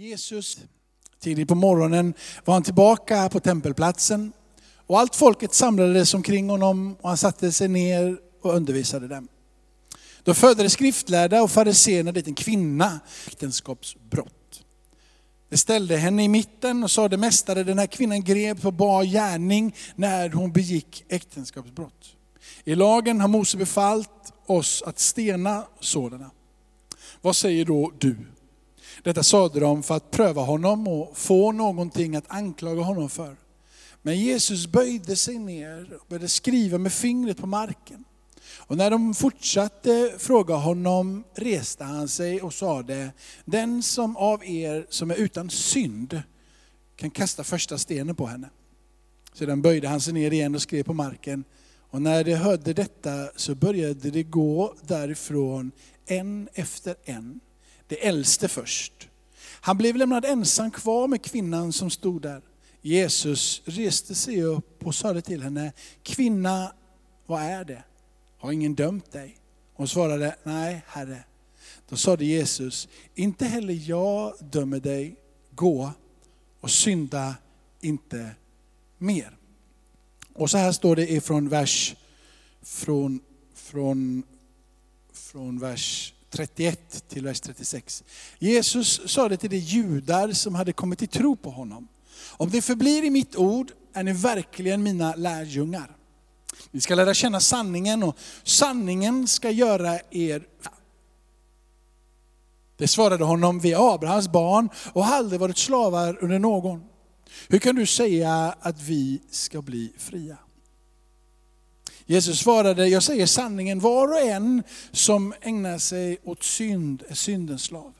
Jesus, tidigt på morgonen var han tillbaka på tempelplatsen. Och allt folket samlades omkring honom och han satte sig ner och undervisade dem. Då födde de skriftlärda och fariséerna dit en kvinna, äktenskapsbrott. De ställde henne i mitten och sade, mästare den här kvinnan grep på bar gärning när hon begick äktenskapsbrott. I lagen har Mose befallt oss att stena sådana. Vad säger då du? Detta sade de för att pröva honom och få någonting att anklaga honom för. Men Jesus böjde sig ner och började skriva med fingret på marken. Och när de fortsatte fråga honom reste han sig och sade, den som av er som är utan synd kan kasta första stenen på henne. Sedan böjde han sig ner igen och skrev på marken. Och när de hörde detta så började de gå därifrån en efter en. Det äldste först. Han blev lämnad ensam kvar med kvinnan som stod där. Jesus reste sig upp och sade till henne, kvinna, vad är det? Har ingen dömt dig? Hon svarade, nej Herre. Då sade Jesus, inte heller jag dömer dig, gå och synda inte mer. Och så här står det ifrån vers, från, från, från vers 31 till vers 36. Jesus sade till de judar som hade kommit till tro på honom, om det förblir i mitt ord är ni verkligen mina lärjungar. Ni ska lära känna sanningen och sanningen ska göra er det svarade honom, vi är Abrahams barn och har aldrig varit slavar under någon. Hur kan du säga att vi ska bli fria? Jesus svarade, jag säger sanningen, var och en som ägnar sig åt synd är syndens slav.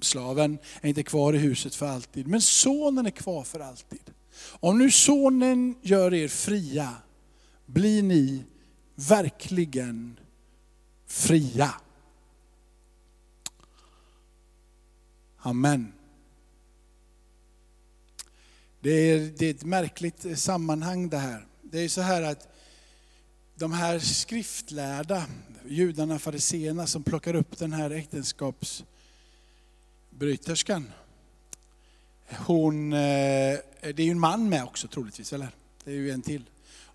Slaven är inte kvar i huset för alltid, men sonen är kvar för alltid. Om nu sonen gör er fria, blir ni verkligen fria. Amen. Det är, det är ett märkligt sammanhang det här. Det är så här att de här skriftlärda, judarna, fariseerna som plockar upp den här äktenskapsbryterskan. Hon, eh, det är ju en man med också troligtvis, eller? Det är ju en till.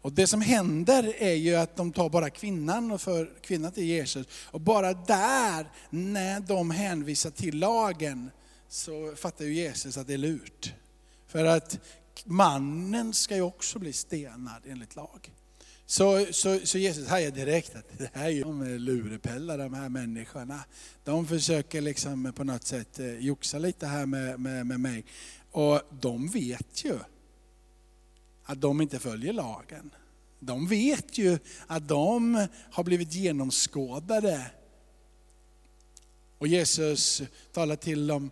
Och det som händer är ju att de tar bara kvinnan och för kvinnan till Jesus. Och bara där, när de hänvisar till lagen, så fattar ju Jesus att det är lurt. För att mannen ska ju också bli stenad enligt lag. Så, så, så Jesus hajar direkt att det här är de lurepellar de här människorna. De försöker liksom på något sätt eh, joxa lite här med, med, med mig. Och de vet ju att de inte följer lagen. De vet ju att de har blivit genomskådade. Och Jesus talar till dem.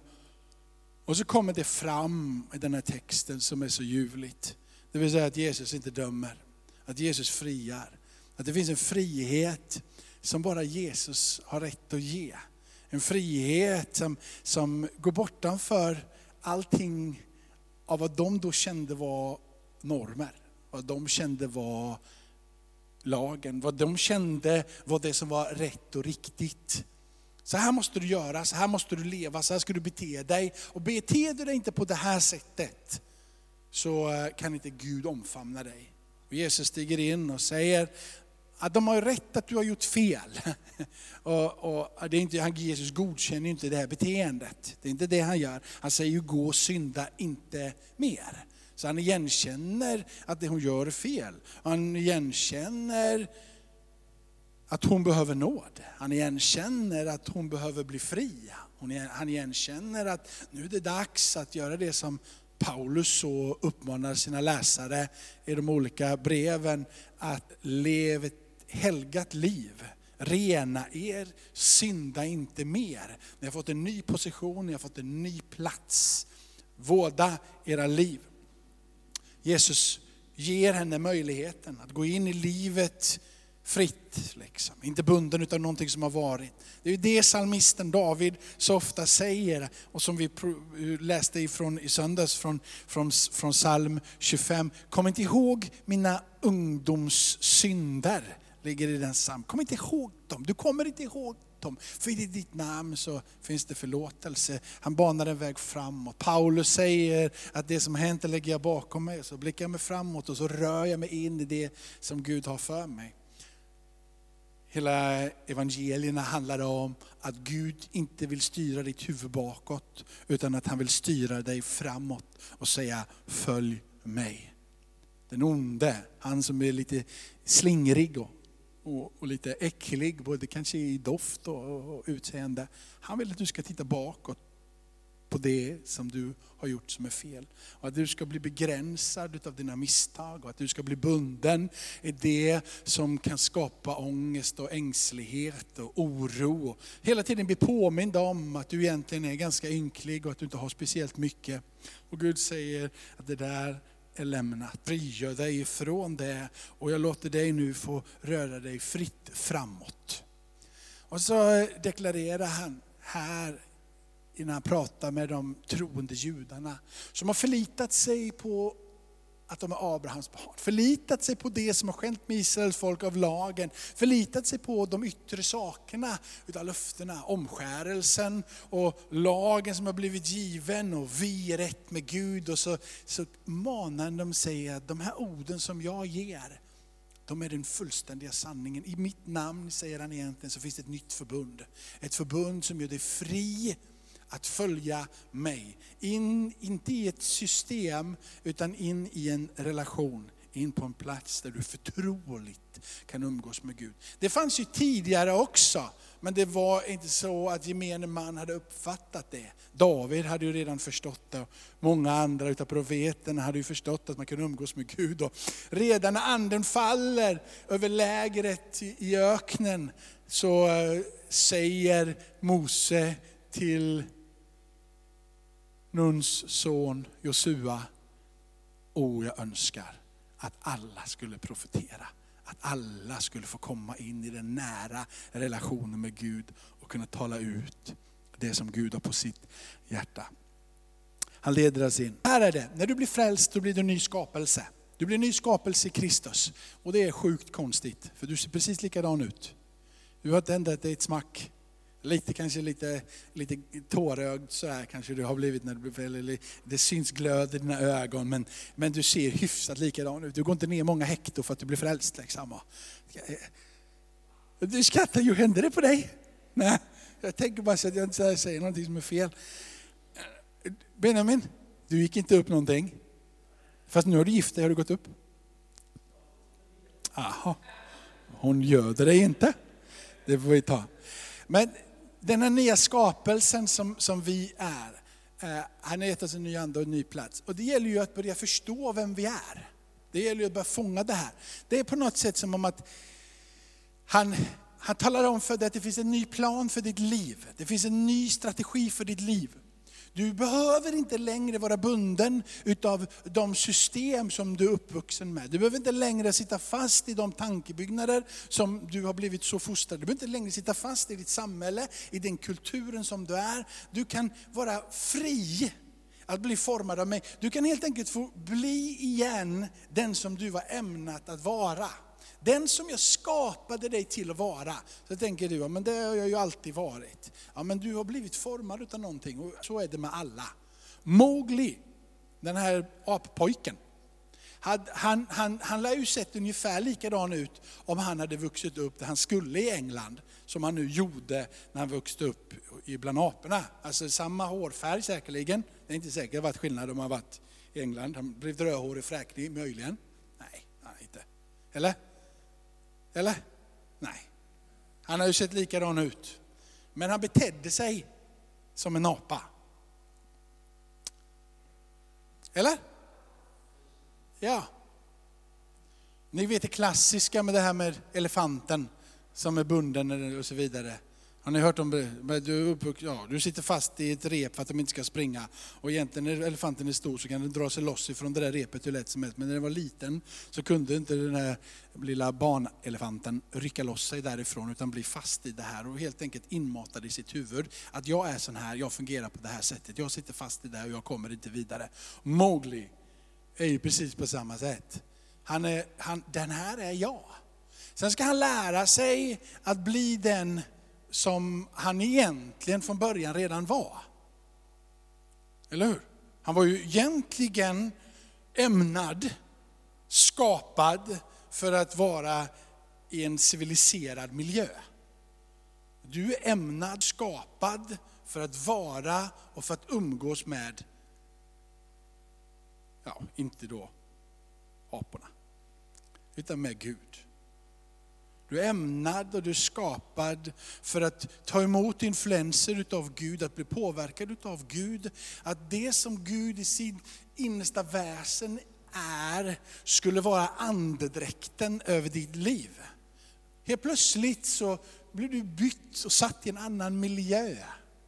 Och så kommer det fram i den här texten som är så ljuvligt. Det vill säga att Jesus inte dömer, att Jesus friar. Att det finns en frihet som bara Jesus har rätt att ge. En frihet som, som går bortanför allting av vad de då kände var normer. Vad de kände var lagen, vad de kände var det som var rätt och riktigt. Så här måste du göra, så här måste du leva, så här ska du bete dig. Och beter du dig inte på det här sättet, så eh, kan inte Gud omfamna dig. Och Jesus stiger in och säger, att de har rätt att du har gjort fel. och, och det är inte, Jesus godkänner ju inte det här beteendet. Det är inte det han gör. Han säger ju gå och synda inte mer. Så han igenkänner att det hon gör är fel. Han igenkänner att hon behöver nåd. Han igenkänner att hon behöver bli fri. Han igenkänner att nu är det dags att göra det som Paulus så uppmanar sina läsare i de olika breven, att leva ett helgat liv. Rena er, synda inte mer. Ni har fått en ny position, ni har fått en ny plats. Vårda era liv. Jesus ger henne möjligheten att gå in i livet fritt, liksom. inte bunden av någonting som har varit. Det är det salmisten David så ofta säger och som vi läste ifrån i söndags från, från, från psalm 25. Kom inte ihåg mina ungdomssynder, ligger i den psalm. Kom inte ihåg dem, du kommer inte ihåg dem. För i ditt namn så finns det förlåtelse. Han banar en väg framåt. Paulus säger att det som hänt det lägger jag bakom mig. Så blickar jag mig framåt och så rör jag mig in i det som Gud har för mig. Hela evangelierna handlar om att Gud inte vill styra ditt huvud bakåt, utan att han vill styra dig framåt och säga följ mig. Den onde, han som är lite slingrig och, och, och lite äcklig, både kanske i doft och, och utseende. Han vill att du ska titta bakåt på det som du har gjort som är fel. Och att du ska bli begränsad av dina misstag och att du ska bli bunden i det som kan skapa ångest och ängslighet och oro. Hela tiden bli påmind om att du egentligen är ganska ynklig och att du inte har speciellt mycket. Och Gud säger att det där är lämnat. Frigör dig ifrån det och jag låter dig nu få röra dig fritt framåt. Och så deklarerar han här innan han pratar med de troende judarna, som har förlitat sig på att de är Abrahams barn. Förlitat sig på det som har skett med Israels folk av lagen. Förlitat sig på de yttre sakerna utav löftena. Omskärelsen och lagen som har blivit given och vi är rätt med Gud. Och så, så manar de sig att de här orden som jag ger, de är den fullständiga sanningen. I mitt namn, säger han egentligen, så finns det ett nytt förbund. Ett förbund som gör dig fri att följa mig. In, inte i ett system, utan in i en relation. In på en plats där du förtroligt kan umgås med Gud. Det fanns ju tidigare också, men det var inte så att gemene man hade uppfattat det. David hade ju redan förstått det, många andra utav profeterna hade ju förstått att man kunde umgås med Gud. Och redan när anden faller över lägret i öknen, så eh, säger Mose till Nuns son Josua, o jag önskar att alla skulle profetera. Att alla skulle få komma in i den nära relationen med Gud och kunna tala ut det som Gud har på sitt hjärta. Han leder oss in. Här är det, när du blir frälst då blir du en ny skapelse. Du blir en ny skapelse i Kristus. Och det är sjukt konstigt, för du ser precis likadan ut. Du har inte ändrat dig ett smack. Lite kanske lite, lite tårögd så här kanske du har blivit när du blir, eller det syns glöd i dina ögon men, men du ser hyfsat likadan ut. Du går inte ner många hekto för att du blir frälst. Liksom. Du skrattar ju, händer det på dig? Nej, jag tänker bara så att jag inte säger någonting som är fel. Benjamin, du gick inte upp någonting. Fast nu har du gift dig, har du gått upp? Jaha, hon göder dig inte. Det får vi ta. Men den här nya skapelsen som, som vi är, eh, han har gett oss en ny ande och en ny plats. Och det gäller ju att börja förstå vem vi är. Det gäller ju att börja fånga det här. Det är på något sätt som om att han, han talar om för dig att det finns en ny plan för ditt liv. Det finns en ny strategi för ditt liv. Du behöver inte längre vara bunden utav de system som du är uppvuxen med. Du behöver inte längre sitta fast i de tankebyggnader som du har blivit så fostrad. Du behöver inte längre sitta fast i ditt samhälle, i den kulturen som du är. Du kan vara fri att bli formad av mig. Du kan helt enkelt få bli igen den som du var ämnat att vara. Den som jag skapade dig till att vara. Så tänker du, ja, men det har jag ju alltid varit. Ja men du har blivit formad av någonting och så är det med alla. Mowgli, den här appojken, han, han, han lär ju sett ungefär likadan ut om han hade vuxit upp där han skulle i England, som han nu gjorde när han vuxit upp bland aporna. Alltså samma hårfärg säkerligen, det är inte säkert det har varit skillnad om han varit i England. Han blev rödhårig fräknig möjligen. Nej, han inte. Eller? Eller? Nej. Han har ju sett likadan ut. Men han betedde sig som en apa. Eller? Ja. Ni vet det klassiska med det här med elefanten som är bunden och så vidare. Har ni hört om det? Du, ja, du sitter fast i ett rep för att de inte ska springa. Och egentligen när elefanten är stor så kan den dra sig loss ifrån det där repet hur lätt som helst. Men när den var liten så kunde inte den här lilla barnelefanten rycka loss sig därifrån utan bli fast i det här och helt enkelt inmatad i sitt huvud. Att jag är sån här, jag fungerar på det här sättet. Jag sitter fast i det här och jag kommer inte vidare. Mowgli är ju precis på samma sätt. Han är, han, den här är jag. Sen ska han lära sig att bli den som han egentligen från början redan var. Eller hur? Han var ju egentligen ämnad, skapad för att vara i en civiliserad miljö. Du är ämnad, skapad för att vara och för att umgås med, ja, inte då aporna, utan med Gud. Du är ämnad och du är skapad för att ta emot influenser utav Gud, att bli påverkad utav Gud. Att det som Gud i sin innersta väsen är, skulle vara andedräkten över ditt liv. Helt plötsligt så blir du bytt och satt i en annan miljö.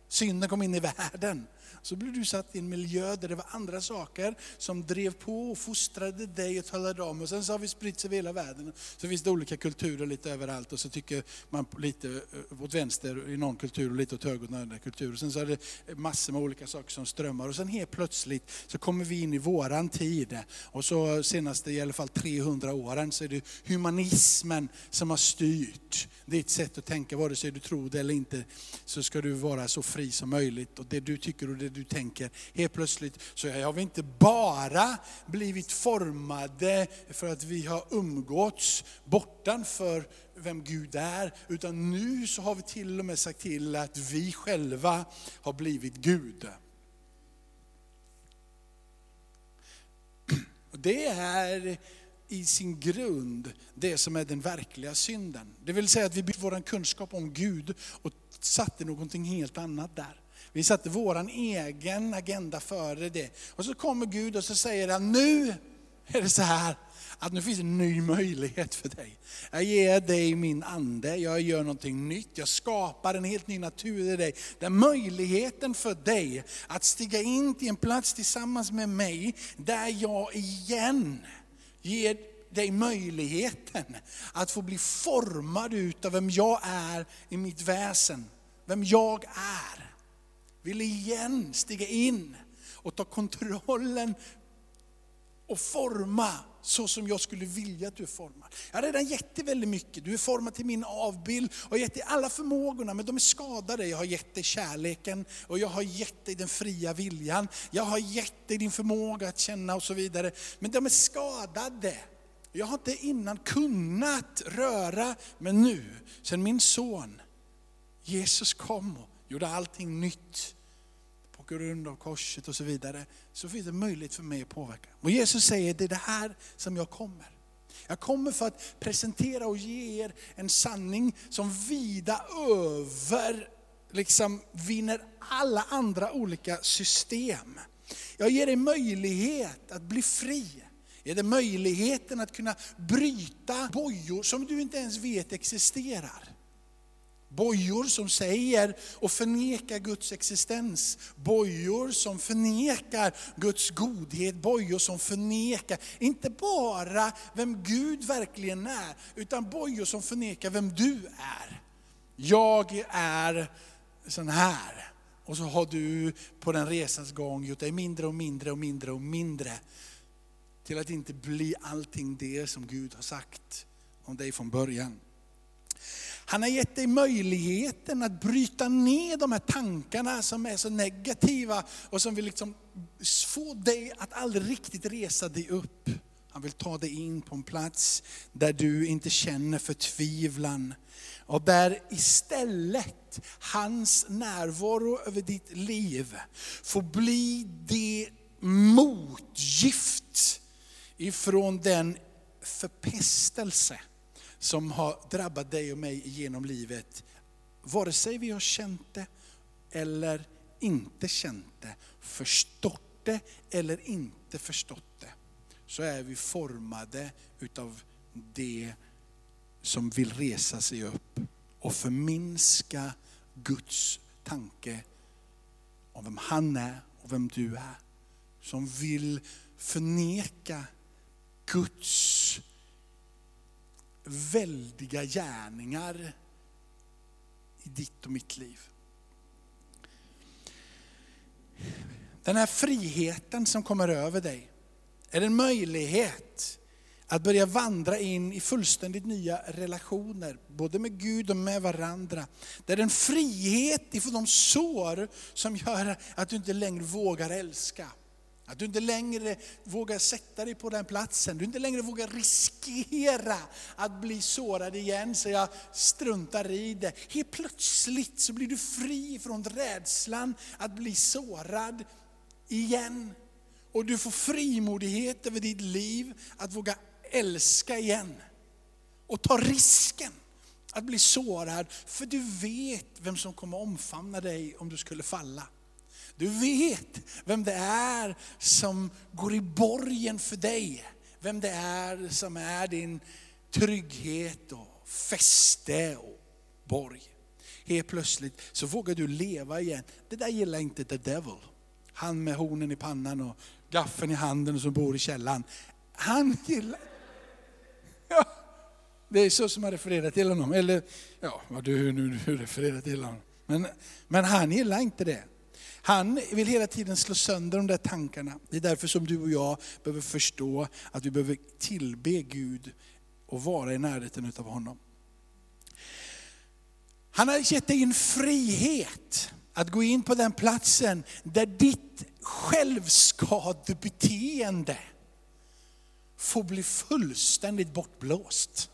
Synden kom in i världen så blev du satt i en miljö där det var andra saker som drev på och fostrade dig och talade om. Och sen så har vi spritt sig över hela världen. Så finns det olika kulturer lite överallt och så tycker man lite eh, åt vänster i någon kultur och lite åt höger i andra kulturer. Sen så är det massor med olika saker som strömmar och sen helt plötsligt så kommer vi in i våran tid. Och så senaste i alla fall 300 åren så är det humanismen som har styrt ditt sätt att tänka, vare sig du tror det eller inte, så ska du vara så fri som möjligt. Och det du tycker och det du tänker, helt plötsligt så har vi inte bara blivit formade för att vi har umgåtts bortanför vem Gud är, utan nu så har vi till och med sagt till att vi själva har blivit Gud. Det är i sin grund det som är den verkliga synden. Det vill säga att vi bytte vår kunskap om Gud och satte någonting helt annat där. Vi satte vår egen agenda före det. Och så kommer Gud och så säger han, nu är det så här att nu finns en ny möjlighet för dig. Jag ger dig min ande, jag gör någonting nytt, jag skapar en helt ny natur i dig. Den möjligheten för dig att stiga in till en plats tillsammans med mig, där jag igen ger dig möjligheten att få bli formad utav vem jag är i mitt väsen. Vem jag är. Vill igen stiga in och ta kontrollen och forma så som jag skulle vilja att du är formad. Jag har redan gett dig väldigt mycket. Du är formad till min avbild och gett dig alla förmågorna, men de är skadade. Jag har gett dig kärleken och jag har gett dig den fria viljan. Jag har gett dig din förmåga att känna och så vidare. Men de är skadade. Jag har inte innan kunnat röra, men nu, sen min son Jesus kom och gjorde allting nytt på grund av korset och så vidare, så finns det möjlighet för mig att påverka. Och Jesus säger, det är det här som jag kommer. Jag kommer för att presentera och ge er en sanning som vida över, liksom vinner alla andra olika system. Jag ger dig möjlighet att bli fri. Är det möjligheten att kunna bryta bojor som du inte ens vet existerar? Bojor som säger och förnekar Guds existens. Bojor som förnekar Guds godhet. Bojor som förnekar, inte bara vem Gud verkligen är, utan bojor som förnekar vem du är. Jag är sån här. Och så har du på den resans gång gjort dig mindre och mindre och mindre och mindre. Till att inte bli allting det som Gud har sagt om dig från början. Han har gett dig möjligheten att bryta ner de här tankarna som är så negativa och som vill liksom få dig att aldrig riktigt resa dig upp. Han vill ta dig in på en plats där du inte känner förtvivlan. Och där istället hans närvaro över ditt liv får bli det motgift ifrån den förpestelse som har drabbat dig och mig genom livet. Vare sig vi har känt det eller inte känt det, förstått det eller inte förstått det, så är vi formade utav det som vill resa sig upp och förminska Guds tanke om vem han är och vem du är. Som vill förneka Guds väldiga gärningar i ditt och mitt liv. Den här friheten som kommer över dig, är en möjlighet att börja vandra in i fullständigt nya relationer, både med Gud och med varandra. Det är en frihet ifrån de sår som gör att du inte längre vågar älska. Att du inte längre vågar sätta dig på den platsen, du inte längre vågar riskera att bli sårad igen, så jag struntar i det. Helt plötsligt så blir du fri från rädslan att bli sårad igen. Och du får frimodighet över ditt liv att våga älska igen. Och ta risken att bli sårad, för du vet vem som kommer omfamna dig om du skulle falla. Du vet vem det är som går i borgen för dig. Vem det är som är din trygghet och fäste och borg. Helt plötsligt så vågar du leva igen. Det där gillar inte the devil. Han med hornen i pannan och gaffeln i handen som bor i källaren. Han gillar... Ja, det är så som man refererar till honom. Eller ja, vad du nu refererar till honom. Men, men han gillar inte det. Han vill hela tiden slå sönder de där tankarna. Det är därför som du och jag behöver förstå att vi behöver tillbe Gud och vara i närheten av honom. Han har gett dig en frihet att gå in på den platsen där ditt självskadebeteende får bli fullständigt bortblåst.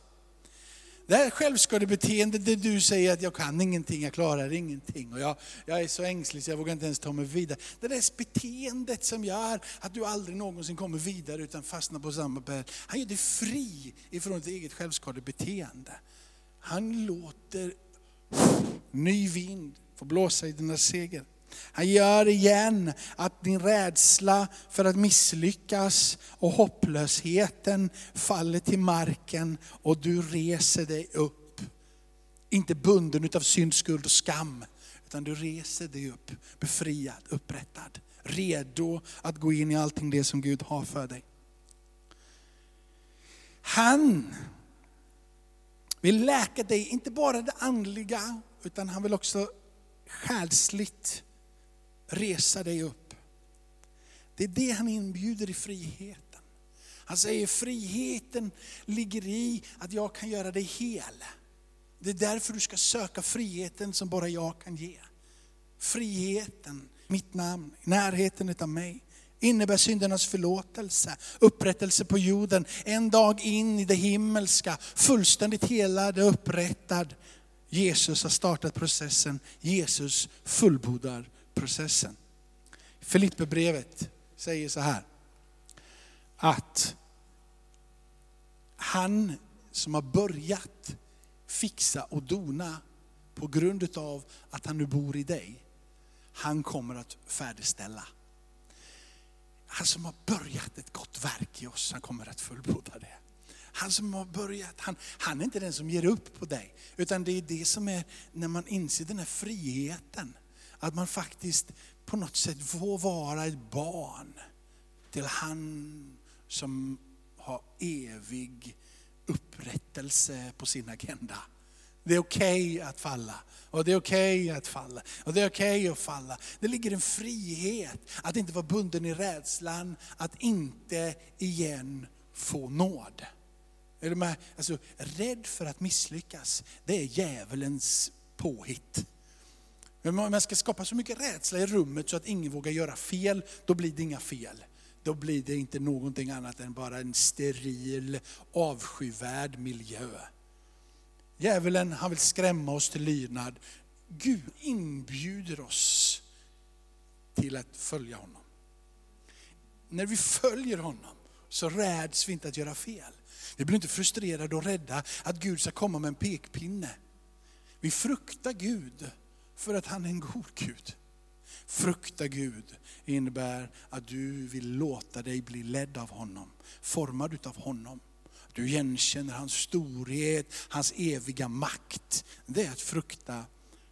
Det här självskadebeteendet där du säger att jag kan ingenting, jag klarar ingenting och jag, jag är så ängslig så jag vågar inte ens ta mig vidare. Det där beteendet som gör att du aldrig någonsin kommer vidare utan fastnar på samma bädd. Han gör dig fri ifrån ditt eget självskadebeteende. Han låter ny vind få blåsa i dina segel. Han gör igen att din rädsla för att misslyckas och hopplösheten faller till marken och du reser dig upp. Inte bunden av synd, skuld och skam, utan du reser dig upp befriad, upprättad, redo att gå in i allting det som Gud har för dig. Han vill läka dig, inte bara det andliga, utan han vill också själsligt resa dig upp. Det är det han inbjuder i friheten. Han säger friheten ligger i att jag kan göra dig hel. Det är därför du ska söka friheten som bara jag kan ge. Friheten, mitt namn, närheten av mig innebär syndernas förlåtelse, upprättelse på jorden, en dag in i det himmelska, fullständigt helad och upprättad. Jesus har startat processen, Jesus fullbordar processen. Filipperbrevet säger så här, att han som har börjat fixa och dona på grund av att han nu bor i dig, han kommer att färdigställa. Han som har börjat ett gott verk i oss, han kommer att fullborda det. Han som har börjat, han, han är inte den som ger upp på dig. Utan det är det som är, när man inser den här friheten. Att man faktiskt på något sätt får vara ett barn till han som har evig upprättelse på sin agenda. Det är okej okay att falla. Och det är okej okay att falla. Och det är okej okay att falla. Det ligger en frihet att inte vara bunden i rädslan att inte igen få nåd. Är du med? Alltså, rädd för att misslyckas, det är djävulens påhitt. Men man ska skapa så mycket rädsla i rummet så att ingen vågar göra fel, då blir det inga fel. Då blir det inte någonting annat än bara en steril, avskyvärd miljö. Djävulen han vill skrämma oss till lydnad. Gud inbjuder oss till att följa honom. När vi följer honom så räds vi inte att göra fel. Vi blir inte frustrerade och rädda att Gud ska komma med en pekpinne. Vi fruktar Gud för att han är en god Gud. Frukta Gud innebär att du vill låta dig bli ledd av honom, formad utav honom. Du igenkänner hans storhet, hans eviga makt. Det är att frukta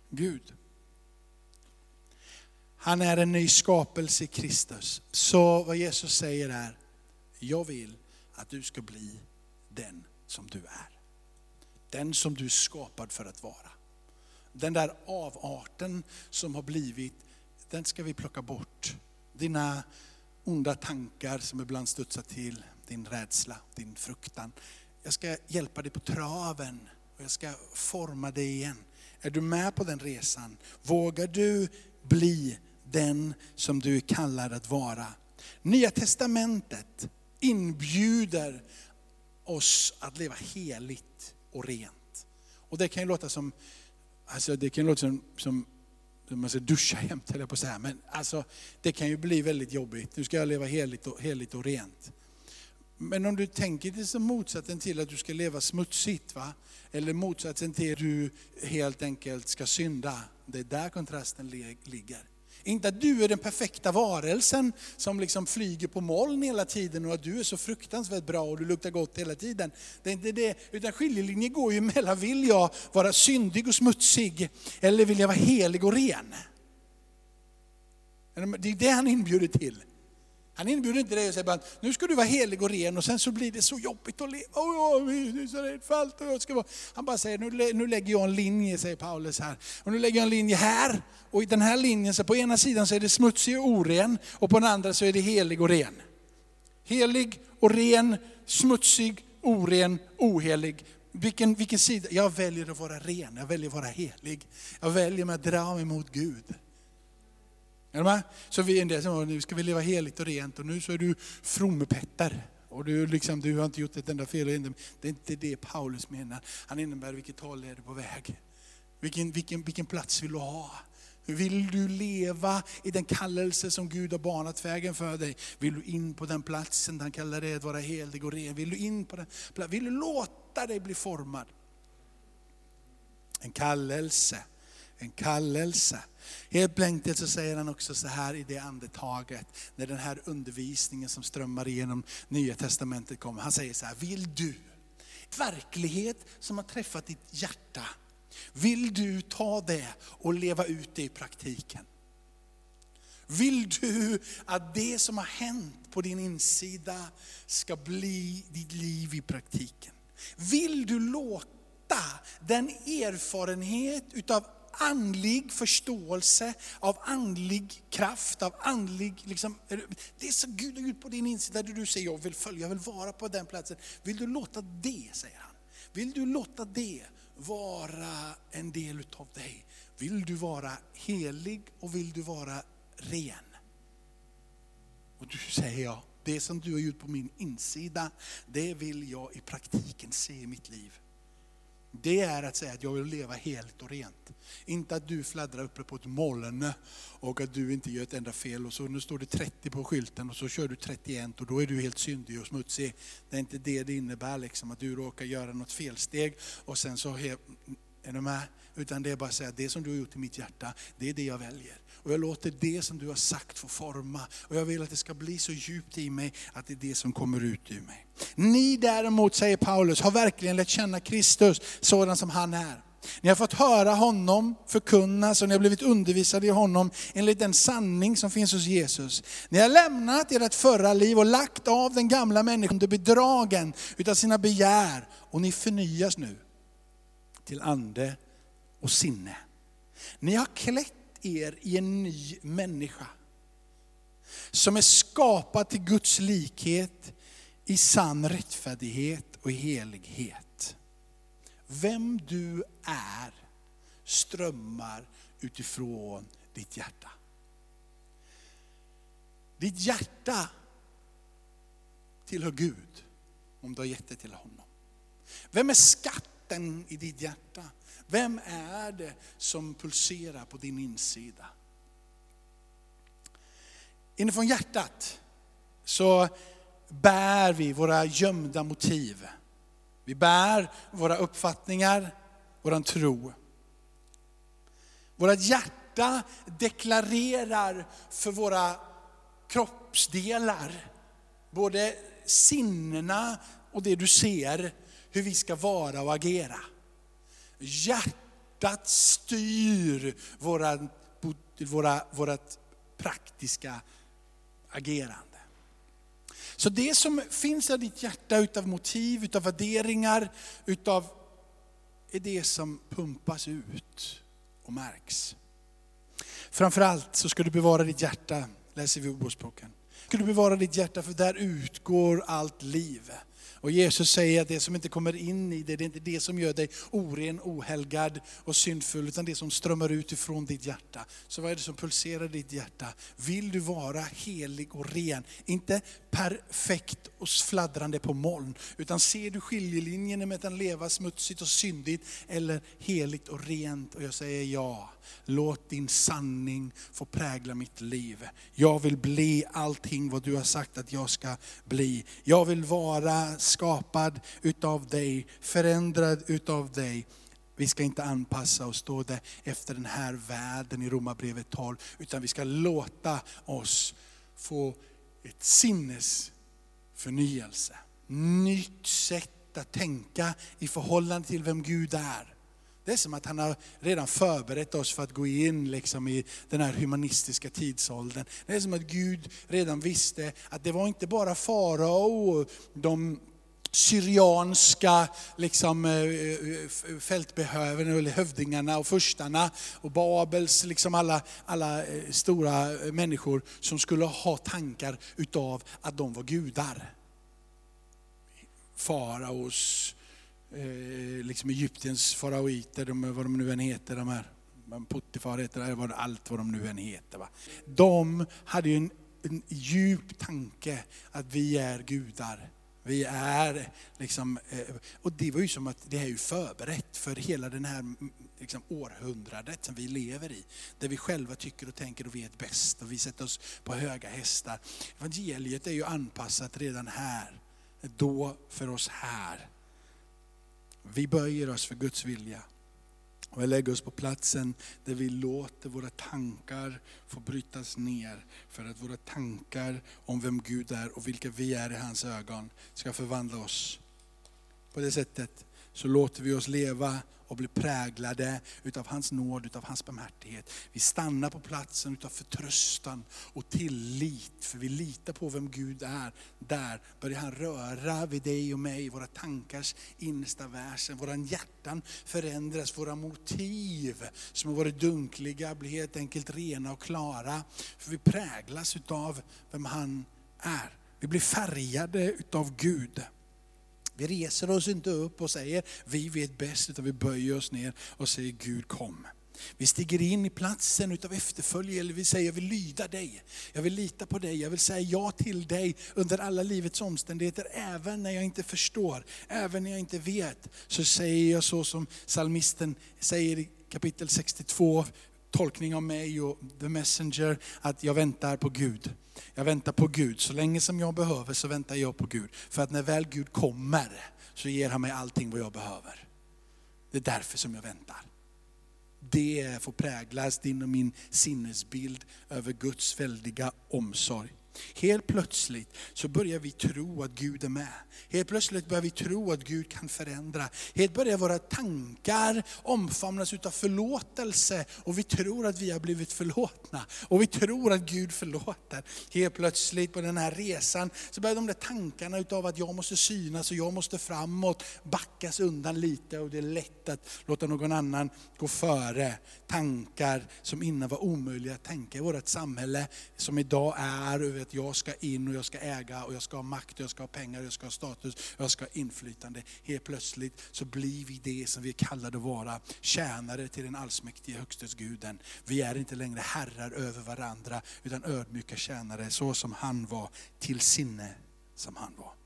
Gud. Han är en ny skapelse i Kristus. Så vad Jesus säger är, jag vill att du ska bli den som du är. Den som du är skapad för att vara. Den där avarten som har blivit, den ska vi plocka bort. Dina onda tankar som ibland studsar till, din rädsla, din fruktan. Jag ska hjälpa dig på traven och jag ska forma dig igen. Är du med på den resan? Vågar du bli den som du är kallad att vara? Nya testamentet inbjuder oss att leva heligt och rent. Och det kan ju låta som, alltså det kan låta som, som man ska duscha jämt, höll jag på att säga. Men alltså, det kan ju bli väldigt jobbigt. Nu ska jag leva heligt och, heligt och rent. Men om du tänker dig som motsatsen till att du ska leva smutsigt, va? eller motsatsen till att du helt enkelt ska synda. Det är där kontrasten ligger. Inte att du är den perfekta varelsen som liksom flyger på moln hela tiden och att du är så fruktansvärt bra och du luktar gott hela tiden. Det är inte det, utan skiljelinjen går ju mellan, vill jag vara syndig och smutsig eller vill jag vara helig och ren? Det är det han inbjuder till. Han inbjuder inte dig och säger bara, nu ska du vara helig och ren och sen så blir det så jobbigt att leva. Oh, det är så rädd för allt och jag ska vara. Han bara säger, nu, nu lägger jag en linje, säger Paulus här. Och nu lägger jag en linje här. Och i den här linjen, så på ena sidan så är det smutsig och oren och på den andra så är det helig och ren. Helig och ren, smutsig, oren, ohelig. Vilken, vilken sida? Jag väljer att vara ren, jag väljer att vara helig. Jag väljer att dra mig mot Gud. Är du med? Så vi en del som nu ska vi leva heligt och rent och nu så är du frommepetter. Och du, liksom, du har inte gjort ett enda fel. Det är inte det Paulus menar. Han innebär vilket håll är du på väg? Vilken, vilken, vilken plats vill du ha? Vill du leva i den kallelse som Gud har banat vägen för dig? Vill du in på den platsen han kallar dig att vara helig och ren? Vill du in på den platsen? Vill du låta dig bli formad? En kallelse, en kallelse. Helt enkelt så säger han också så här i det andetaget, när den här undervisningen som strömmar igenom Nya Testamentet kommer. Han säger så här, vill du, verklighet som har träffat ditt hjärta, vill du ta det och leva ut det i praktiken? Vill du att det som har hänt på din insida ska bli ditt liv i praktiken? Vill du låta den erfarenhet utav andlig förståelse, av andlig kraft, av andlig... Liksom, det är så Gud har gjort på din insida, där du säger jag vill följa, jag vill vara på den platsen. Vill du låta det, säger han, vill du låta det vara en del utav dig? Vill du vara helig och vill du vara ren? Och du säger ja, det som du har gjort på min insida, det vill jag i praktiken se i mitt liv. Det är att säga att jag vill leva helt och rent. Inte att du fladdrar uppe på ett moln och att du inte gör ett enda fel och så nu står det 30 på skylten och så kör du 31 och då är du helt syndig och smutsig. Det är inte det det innebär liksom, att du råkar göra något felsteg och sen så, är du med? Utan det är bara att säga att det som du har gjort i mitt hjärta, det är det jag väljer. Och jag låter det som du har sagt få forma. Och jag vill att det ska bli så djupt i mig att det är det som kommer ut ur mig. Ni däremot, säger Paulus, har verkligen lärt känna Kristus sådan som han är. Ni har fått höra honom förkunnas och ni har blivit undervisade i honom enligt den sanning som finns hos Jesus. Ni har lämnat ert förra liv och lagt av den gamla människan under bedragen utav sina begär och ni förnyas nu till ande och sinne. Ni har klätt er i en ny människa. Som är skapad till Guds likhet i sann rättfärdighet och helighet. Vem du är strömmar utifrån ditt hjärta. Ditt hjärta tillhör Gud, om du har gett det till honom. Vem är skatten i ditt hjärta? Vem är det som pulserar på din insida? Inifrån hjärtat så bär vi våra gömda motiv. Vi bär våra uppfattningar, våran tro. Vårat hjärta deklarerar för våra kroppsdelar, både sinnena och det du ser, hur vi ska vara och agera. Hjärtat styr våra, våra, vårat praktiska agerande. Så det som finns i ditt hjärta utav motiv, utav värderingar, utav, är det som pumpas ut och märks. Framförallt så ska du bevara ditt hjärta, läser vi i Ordspråken. Ska du bevara ditt hjärta för där utgår allt liv. Och Jesus säger att det som inte kommer in i dig, det är inte det som gör dig oren, ohelgad och syndfull, utan det som strömmar ut ifrån ditt hjärta. Så vad är det som pulserar i ditt hjärta? Vill du vara helig och ren? Inte perfekt och fladdrande på moln, utan ser du skiljelinjen mellan att leva smutsigt och syndigt eller heligt och rent? Och jag säger ja. Låt din sanning få prägla mitt liv. Jag vill bli allting vad du har sagt att jag ska bli. Jag vill vara skapad utav dig, förändrad utav dig. Vi ska inte anpassa oss då efter den här världen i Romarbrevet 12, utan vi ska låta oss få ett sinnes förnyelse. Nytt sätt att tänka i förhållande till vem Gud är. Det är som att han har redan förberett oss för att gå in liksom i den här humanistiska tidsåldern. Det är som att Gud redan visste att det var inte bara farao och de syrianska liksom, eh, eh, fältbehövarna, eller hövdingarna och furstarna och Babels, liksom alla, alla eh, stora människor som skulle ha tankar utav att de var gudar. Faraos, Eh, liksom Egyptens faraoiter, de, vad de nu än heter, de här Puttifar heter det, allt vad de nu än heter. Va? De hade ju en, en djup tanke att vi är gudar. Vi är liksom, eh, och det var ju som att det är ju förberett för hela den här mm, liksom, århundradet som vi lever i. Där vi själva tycker och tänker och vet bäst och vi sätter oss på höga hästar. Evangeliet är ju anpassat redan här, då för oss här. Vi böjer oss för Guds vilja. Och vi lägger oss på platsen där vi låter våra tankar få brytas ner. För att våra tankar om vem Gud är och vilka vi är i hans ögon ska förvandla oss. På det sättet så låter vi oss leva och bli präglade utav hans nåd, utav hans barmhärtighet. Vi stannar på platsen utav förtröstan och tillit, för vi litar på vem Gud är. Där börjar han röra vid dig och mig, våra tankars innersta väsen. Våra hjärtan förändras, våra motiv som har varit dunkliga blir helt enkelt rena och klara. För vi präglas utav vem han är. Vi blir färgade utav Gud. Vi reser oss inte upp och säger vi vet bäst, utan vi böjer oss ner och säger Gud kom. Vi stiger in i platsen utav efterfölje, eller vi säger jag vill lyda dig. Jag vill lita på dig, jag vill säga ja till dig under alla livets omständigheter. Även när jag inte förstår, även när jag inte vet. Så säger jag så som salmisten säger i kapitel 62, tolkning av mig och the messenger, att jag väntar på Gud. Jag väntar på Gud. Så länge som jag behöver så väntar jag på Gud. För att när väl Gud kommer så ger han mig allting vad jag behöver. Det är därför som jag väntar. Det får präglas din och min sinnesbild över Guds väldiga omsorg. Helt plötsligt så börjar vi tro att Gud är med. Helt plötsligt börjar vi tro att Gud kan förändra. Helt börjar våra tankar omfamnas utav förlåtelse och vi tror att vi har blivit förlåtna. Och vi tror att Gud förlåter. Helt plötsligt på den här resan så börjar de där tankarna utav att jag måste synas och jag måste framåt backas undan lite och det är lätt att låta någon annan gå före. Tankar som innan var omöjliga att tänka i vårt samhälle, som idag är att jag ska in och jag ska äga och jag ska ha makt, och jag ska ha pengar, och jag ska ha status, och jag ska ha inflytande. Helt plötsligt så blir vi det som vi är kallade att vara, tjänare till den allsmäktige högstesguden. Vi är inte längre herrar över varandra, utan ödmjuka tjänare, så som han var, till sinne som han var.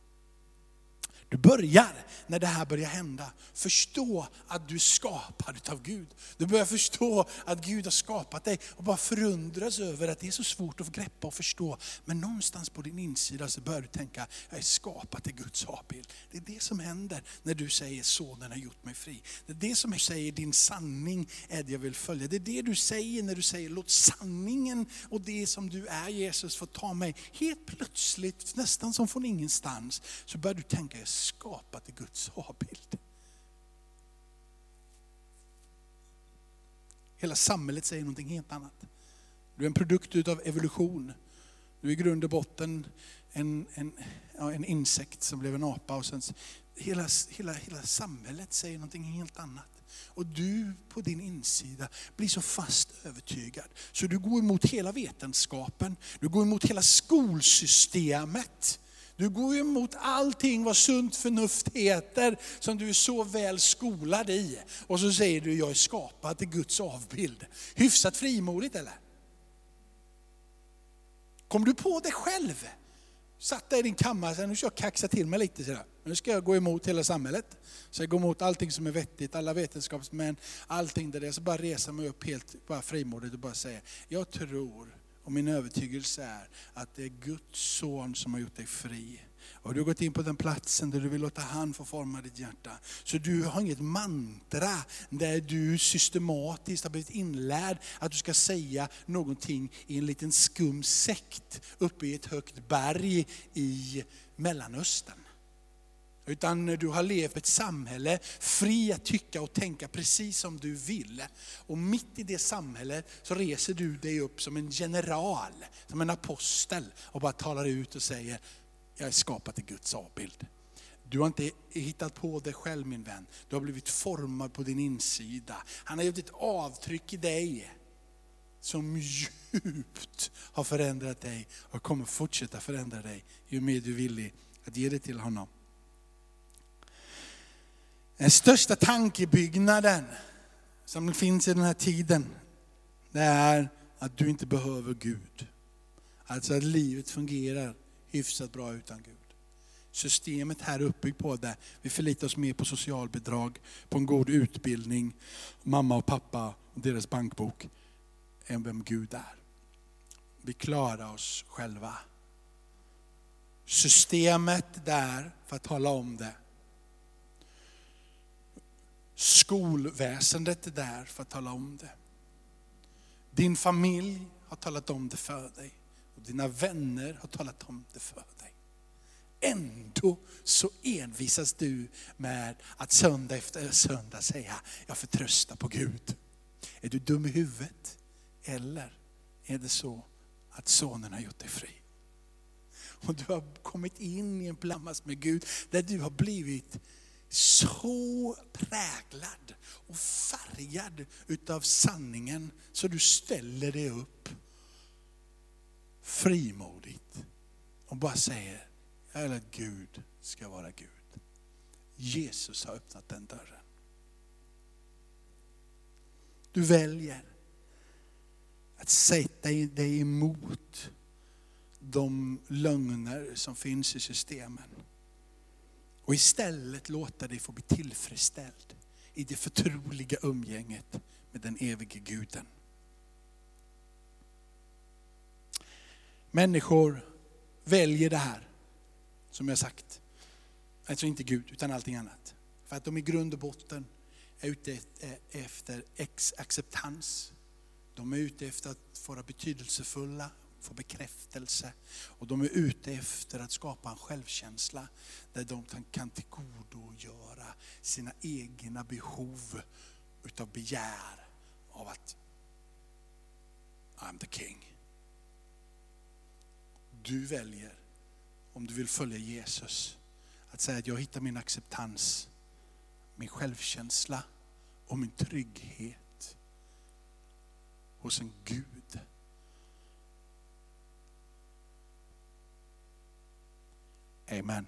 Du börjar, när det här börjar hända, förstå att du är skapad av Gud. Du börjar förstå att Gud har skapat dig och bara förundras över att det är så svårt att greppa och förstå. Men någonstans på din insida så börjar du tänka, jag är skapad till Guds avbild. Det är det som händer när du säger, sonen har gjort mig fri. Det är det som säger, din sanning är det jag vill följa. Det är det du säger när du säger, låt sanningen och det som du är Jesus få ta mig. Helt plötsligt, nästan som från ingenstans, så börjar du tänka, skapat i Guds avbild. Hela samhället säger någonting helt annat. Du är en produkt av evolution. Du är i grund och botten en, en, ja, en insekt som blev en apa. Och sen, hela, hela, hela samhället säger någonting helt annat. Och du på din insida blir så fast övertygad. Så du går emot hela vetenskapen, du går emot hela skolsystemet. Du går ju emot allting vad sunt förnuft heter, som du är så väl skolad i. Och så säger du, jag är skapad till Guds avbild. Hyfsat frimodigt eller? Kom du på det själv? Satt där i din kammare, och sa, nu ska jag kaxa till mig lite. Sådär. Nu ska jag gå emot hela samhället. Så jag går emot allting som är vettigt, alla vetenskapsmän, allting där det är. Så bara resa mig upp helt bara frimodigt och bara säga, jag tror och min övertygelse är att det är Guds son som har gjort dig fri. Och du har gått in på den platsen där du vill låta han få forma ditt hjärta. Så du har inget mantra där du systematiskt har blivit inlärd att du ska säga någonting i en liten skum sekt uppe i ett högt berg i Mellanöstern. Utan du har levt ett samhälle fri att tycka och tänka precis som du vill. Och mitt i det samhället så reser du dig upp som en general, som en apostel och bara talar ut och säger, jag är skapad i Guds avbild. Du har inte hittat på det själv min vän. Du har blivit formad på din insida. Han har gjort ett avtryck i dig som djupt har förändrat dig och kommer fortsätta förändra dig ju mer du är villig att ge det till honom. Den största tankebyggnaden som finns i den här tiden, det är att du inte behöver Gud. Alltså att livet fungerar hyfsat bra utan Gud. Systemet här är uppbyggt på det. Vi förlitar oss mer på socialbidrag, på en god utbildning, mamma och pappa och deras bankbok, än vem Gud är. Vi klarar oss själva. Systemet där för att tala om det Skolväsendet är där för att tala om det. Din familj har talat om det för dig. Och dina vänner har talat om det för dig. Ändå så envisas du med att söndag efter söndag säga, jag förtröstar på Gud. Är du dum i huvudet? Eller är det så att sonen har gjort dig fri? Och du har kommit in i en plammas med Gud, där du har blivit så präglad och färgad utav sanningen så du ställer dig upp frimodigt och bara säger, jag vill att Gud ska vara Gud. Jesus har öppnat den dörren. Du väljer att sätta dig emot de lögner som finns i systemen. Och istället låta dig få bli tillfredsställd i det förtroliga umgänget med den evige guden. Människor väljer det här, som jag sagt. Alltså inte Gud, utan allting annat. För att de i grund och botten är ute efter acceptans. De är ute efter att vara betydelsefulla, få bekräftelse. Och de är ute efter att skapa en självkänsla där de kan tillgodogöra sina egna behov utav begär av att I'm the king. Du väljer, om du vill följa Jesus, att säga att jag hittar min acceptans, min självkänsla och min trygghet hos en Gud Amen.